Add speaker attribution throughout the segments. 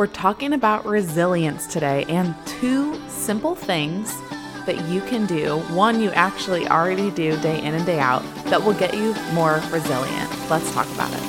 Speaker 1: We're talking about resilience today and two simple things that you can do. One you actually already do day in and day out that will get you more resilient. Let's talk about it.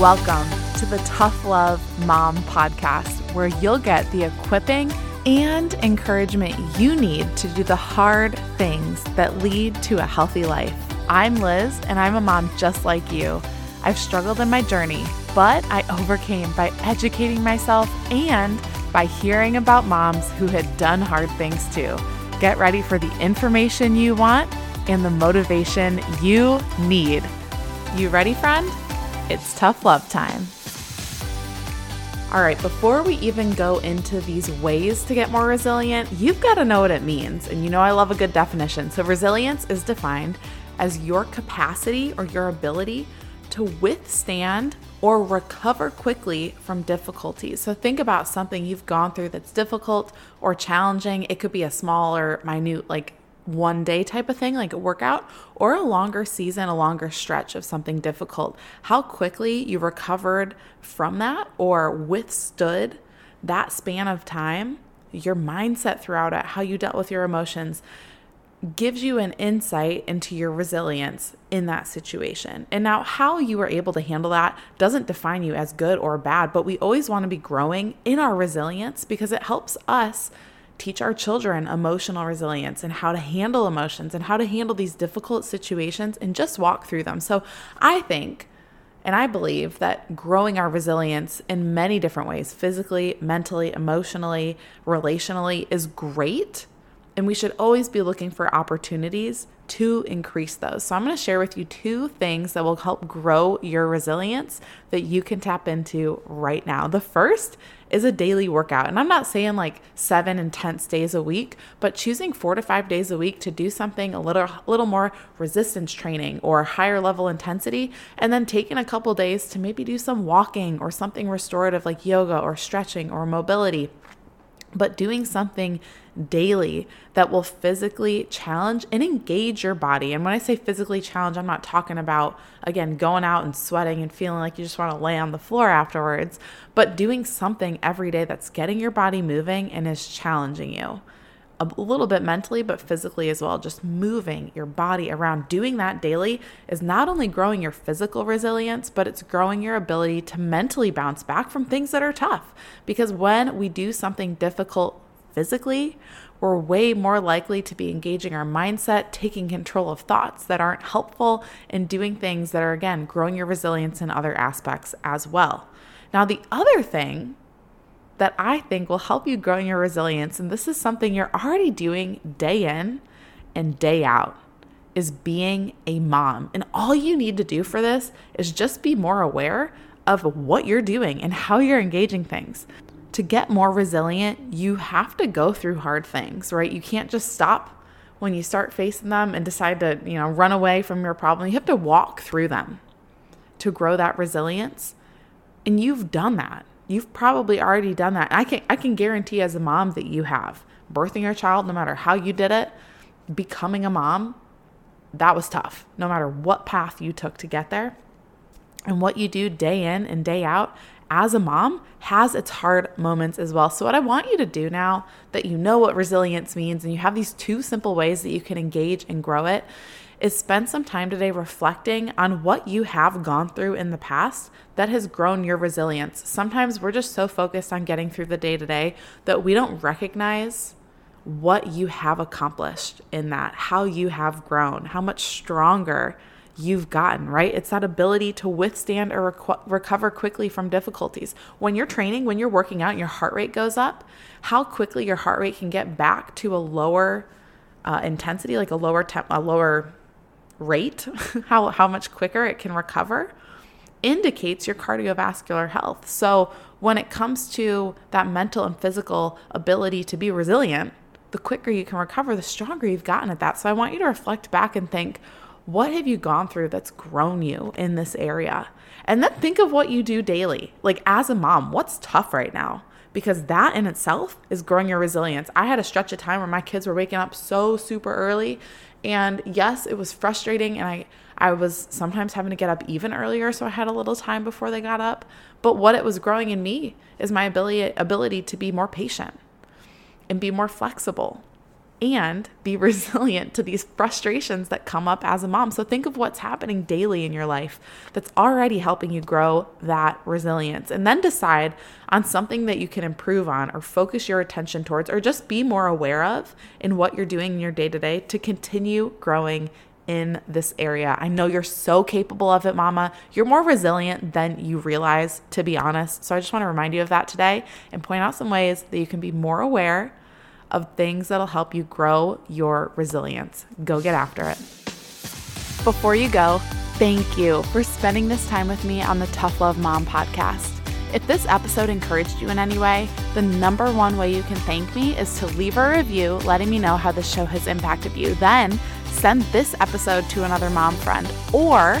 Speaker 1: Welcome to the Tough Love Mom podcast, where you'll get the equipping and encouragement you need to do the hard things that lead to a healthy life. I'm Liz, and I'm a mom just like you. I've struggled in my journey but I overcame by educating myself and by hearing about moms who had done hard things too. Get ready for the information you want and the motivation you need. You ready, friend? It's tough love time. All right, before we even go into these ways to get more resilient, you've got to know what it means. And you know, I love a good definition. So, resilience is defined as your capacity or your ability to withstand or recover quickly from difficulties. So think about something you've gone through that's difficult or challenging. It could be a small or minute, like one day type of thing, like a workout, or a longer season, a longer stretch of something difficult. How quickly you recovered from that or withstood that span of time, your mindset throughout it, how you dealt with your emotions gives you an insight into your resilience in that situation. And now, how you are able to handle that doesn't define you as good or bad, but we always want to be growing in our resilience because it helps us teach our children emotional resilience and how to handle emotions and how to handle these difficult situations and just walk through them. So, I think. And I believe that growing our resilience in many different ways, physically, mentally, emotionally, relationally, is great and we should always be looking for opportunities to increase those. So, I'm going to share with you two things that will help grow your resilience that you can tap into right now. The first is a daily workout. And I'm not saying like seven intense days a week, but choosing four to five days a week to do something a little, little more resistance training or higher level intensity, and then taking a couple days to maybe do some walking or something restorative like yoga or stretching or mobility but doing something daily that will physically challenge and engage your body. And when I say physically challenge, I'm not talking about, again, going out and sweating and feeling like you just want to lay on the floor afterwards, but doing something every day that's getting your body moving and is challenging you a little bit mentally, but physically as well. Just moving your body around, doing that daily is not only growing your physical resilience, but it's growing your ability to mentally bounce back from things that are tough. Because when we do something difficult physically, we're way more likely to be engaging our mindset, taking control of thoughts that aren't helpful, and doing things that are, again, growing your resilience in other aspects as well. Now, the other thing that I think will help you grow in your resilience, and this is something you're already doing day in and day out, is being a mom. And all you need to do for this is just be more aware of what you're doing and how you're engaging things. To get more resilient, you have to go through hard things, right? You can't just stop when you start facing them and decide to, you know, run away from your problem. You have to walk through them to grow that resilience. And you've done that. You've probably already done that. I can I can guarantee as a mom that you have. Birthing your child, no matter how you did it, becoming a mom, that was tough. No matter what path you took to get there. And what you do day in and day out as a mom has its hard moments as well. So, what I want you to do now that you know what resilience means and you have these two simple ways that you can engage and grow it is spend some time today reflecting on what you have gone through in the past that has grown your resilience. Sometimes we're just so focused on getting through the day to day that we don't recognize what you have accomplished in that, how you have grown, how much stronger you've gotten, right? It's that ability to withstand or rec- recover quickly from difficulties. When you're training, when you're working out and your heart rate goes up, how quickly your heart rate can get back to a lower uh, intensity, like a lower temp, a lower rate, how, how much quicker it can recover, indicates your cardiovascular health. So, when it comes to that mental and physical ability to be resilient, the quicker you can recover, the stronger you've gotten at that. So, I want you to reflect back and think, what have you gone through that's grown you in this area? And then think of what you do daily. Like, as a mom, what's tough right now? Because that in itself is growing your resilience. I had a stretch of time where my kids were waking up so super early and yes, it was frustrating and I I was sometimes having to get up even earlier so I had a little time before they got up. But what it was growing in me is my ability ability to be more patient and be more flexible and be resilient to these frustrations that come up as a mom. So think of what's happening daily in your life that's already helping you grow that resilience and then decide on something that you can improve on or focus your attention towards or just be more aware of in what you're doing in your day to day to continue growing in this area. I know you're so capable of it, mama. You're more resilient than you realize, to be honest. So I just want to remind you of that today and point out some ways that you can be more aware of things that'll help you grow your resilience. Go get after it. Before you go, thank you for spending this time with me on the Tough Love Mom podcast. If this episode encouraged you in any way, the number one way you can thank me is to leave a review letting me know how the show has impacted you. Then send this episode to another mom friend or